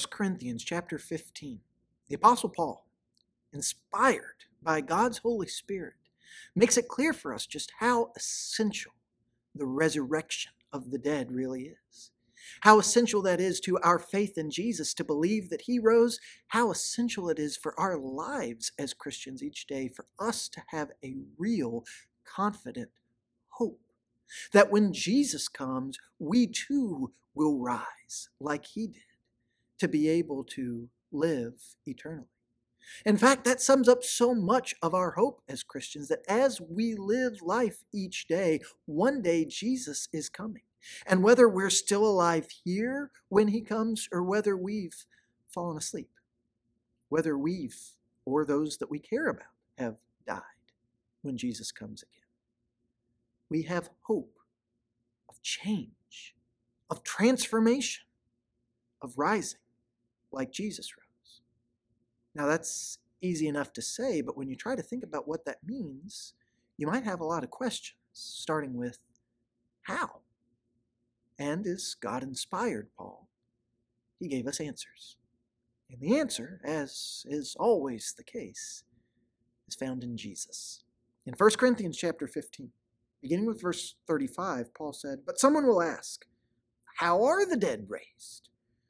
In 1 Corinthians chapter 15, the Apostle Paul, inspired by God's Holy Spirit, makes it clear for us just how essential the resurrection of the dead really is. How essential that is to our faith in Jesus to believe that He rose, how essential it is for our lives as Christians each day for us to have a real, confident hope. That when Jesus comes, we too will rise like He did to be able to live eternally. In fact, that sums up so much of our hope as Christians that as we live life each day, one day Jesus is coming. And whether we're still alive here when he comes or whether we've fallen asleep, whether we've or those that we care about have died when Jesus comes again, we have hope of change, of transformation, of rising like Jesus rose. Now, that's easy enough to say, but when you try to think about what that means, you might have a lot of questions, starting with how? And as God inspired Paul, he gave us answers. And the answer, as is always the case, is found in Jesus. In 1 Corinthians chapter 15, beginning with verse 35, Paul said, But someone will ask, How are the dead raised?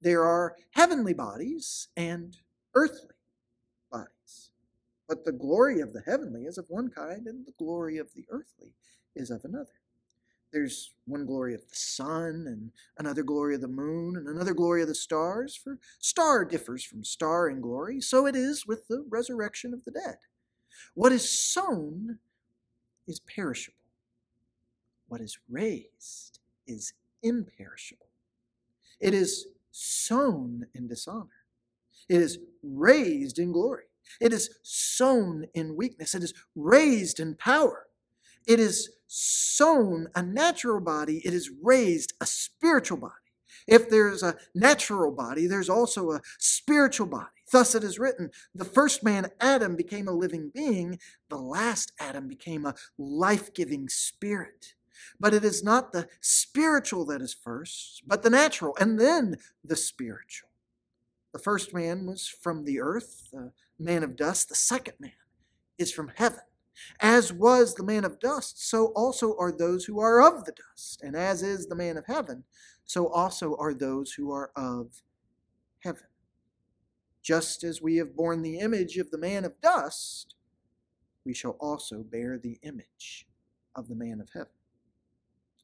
There are heavenly bodies and earthly bodies. But the glory of the heavenly is of one kind, and the glory of the earthly is of another. There's one glory of the sun, and another glory of the moon, and another glory of the stars, for star differs from star in glory. So it is with the resurrection of the dead. What is sown is perishable, what is raised is imperishable. It is sown in dishonor, it is raised in glory. It is sown in weakness. It is raised in power. It is sown a natural body, it is raised a spiritual body. If there's a natural body, there's also a spiritual body. Thus it is written the first man, Adam, became a living being, the last Adam became a life giving spirit. But it is not the spiritual that is first, but the natural, and then the spiritual. The first man was from the earth, the man of dust. The second man is from heaven. As was the man of dust, so also are those who are of the dust. And as is the man of heaven, so also are those who are of heaven. Just as we have borne the image of the man of dust, we shall also bear the image of the man of heaven.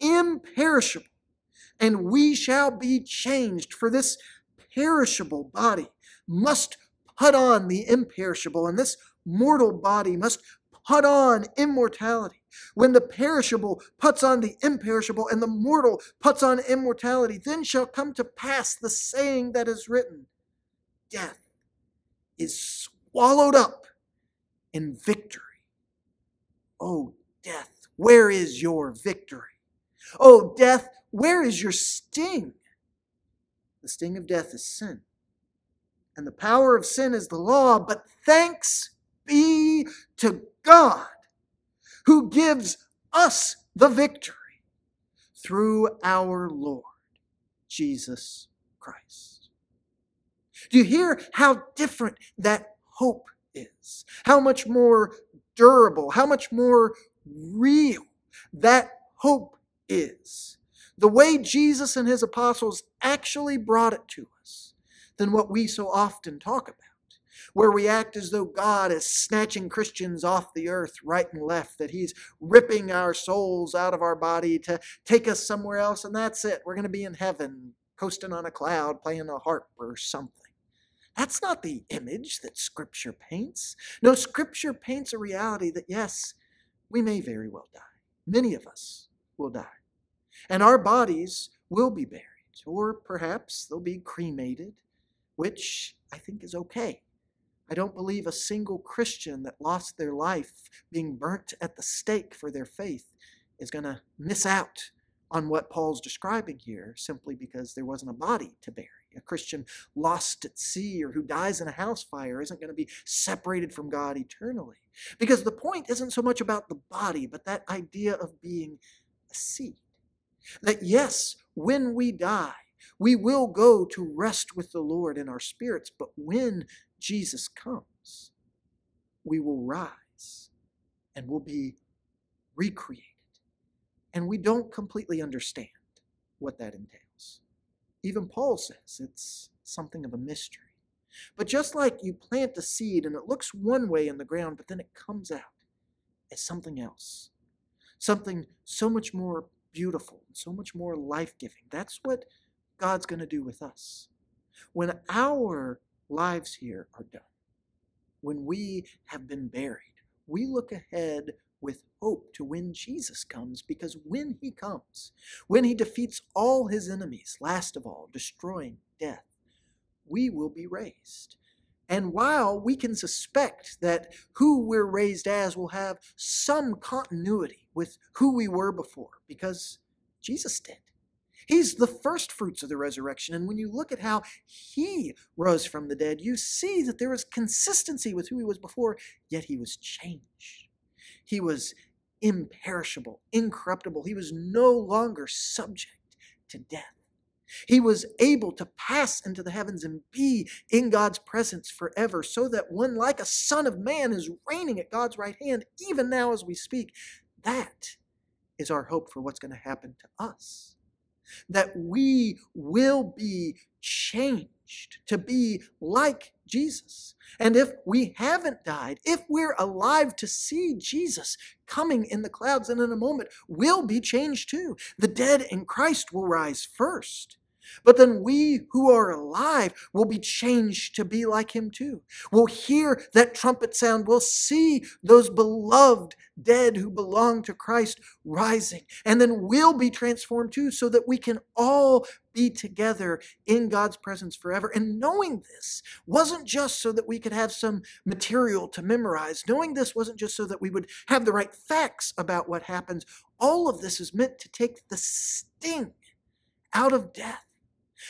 imperishable, and we shall be changed. For this perishable body must put on the imperishable, and this mortal body must put on immortality. When the perishable puts on the imperishable and the mortal puts on immortality, then shall come to pass the saying that is written Death is swallowed up in victory. Oh, death, where is your victory? Oh, death, where is your sting? The sting of death is sin, and the power of sin is the law, but thanks be to God who gives us the victory through our Lord Jesus Christ. Do you hear how different that hope is? How much more durable, how much more real that hope is? The way Jesus and his apostles actually brought it to us than what we so often talk about where we act as though God is snatching Christians off the earth right and left, that He's ripping our souls out of our body to take us somewhere else, and that's it. We're going to be in heaven, coasting on a cloud, playing a harp or something. That's not the image that Scripture paints. No, Scripture paints a reality that, yes, we may very well die. Many of us will die. And our bodies will be buried, or perhaps they'll be cremated, which I think is okay. I don't believe a single Christian that lost their life being burnt at the stake for their faith is going to miss out on what Paul's describing here simply because there wasn't a body to bury. A Christian lost at sea or who dies in a house fire isn't going to be separated from God eternally. Because the point isn't so much about the body, but that idea of being seed. That yes, when we die, we will go to rest with the Lord in our spirits, but when Jesus comes, we will rise and will be recreated. And we don't completely understand what that entails. Even Paul says it's something of a mystery. But just like you plant a seed and it looks one way in the ground, but then it comes out as something else, something so much more beautiful, so much more life giving. That's what God's going to do with us. When our lives here are done. When we have been buried, we look ahead with hope to when Jesus comes, because when he comes, when he defeats all his enemies, last of all, destroying death, we will be raised. And while we can suspect that who we're raised as will have some continuity with who we were before, because Jesus did. He's the first fruits of the resurrection. And when you look at how he rose from the dead, you see that there was consistency with who he was before, yet he was changed. He was imperishable, incorruptible. He was no longer subject to death. He was able to pass into the heavens and be in God's presence forever, so that one, like a Son of Man, is reigning at God's right hand, even now as we speak. That is our hope for what's going to happen to us that we will be changed to be like Jesus. And if we haven't died, if we're alive to see Jesus coming in the clouds and in a moment, we'll be changed too. The dead in Christ will rise first. But then we who are alive will be changed to be like him too. We'll hear that trumpet sound. We'll see those beloved dead who belong to Christ rising. And then we'll be transformed too so that we can all be together in God's presence forever. And knowing this wasn't just so that we could have some material to memorize. Knowing this wasn't just so that we would have the right facts about what happens. All of this is meant to take the sting out of death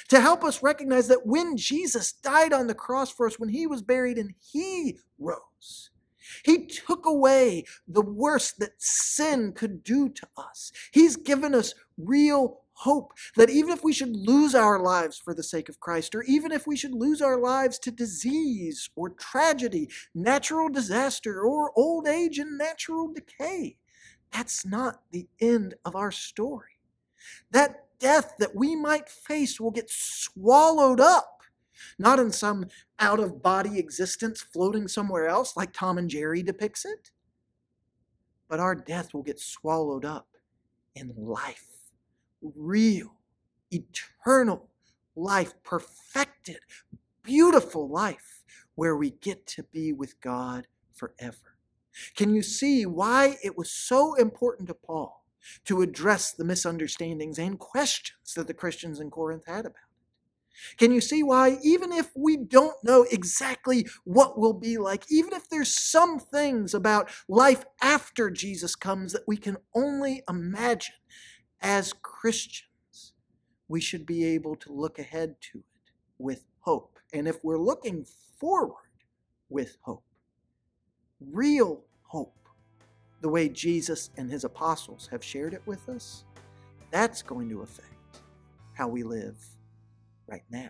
to help us recognize that when Jesus died on the cross for us, when he was buried and he rose, he took away the worst that sin could do to us. He's given us real hope that even if we should lose our lives for the sake of Christ, or even if we should lose our lives to disease or tragedy, natural disaster, or old age and natural decay, that's not the end of our story. That death that we might face will get swallowed up, not in some out of body existence floating somewhere else like Tom and Jerry depicts it, but our death will get swallowed up in life, real, eternal life, perfected, beautiful life, where we get to be with God forever. Can you see why it was so important to Paul to address the misunderstandings and questions that the Christians in Corinth had about it. Can you see why, even if we don't know exactly what will be like, even if there's some things about life after Jesus comes that we can only imagine, as Christians, we should be able to look ahead to it with hope. And if we're looking forward with hope, real hope, the way Jesus and his apostles have shared it with us, that's going to affect how we live right now.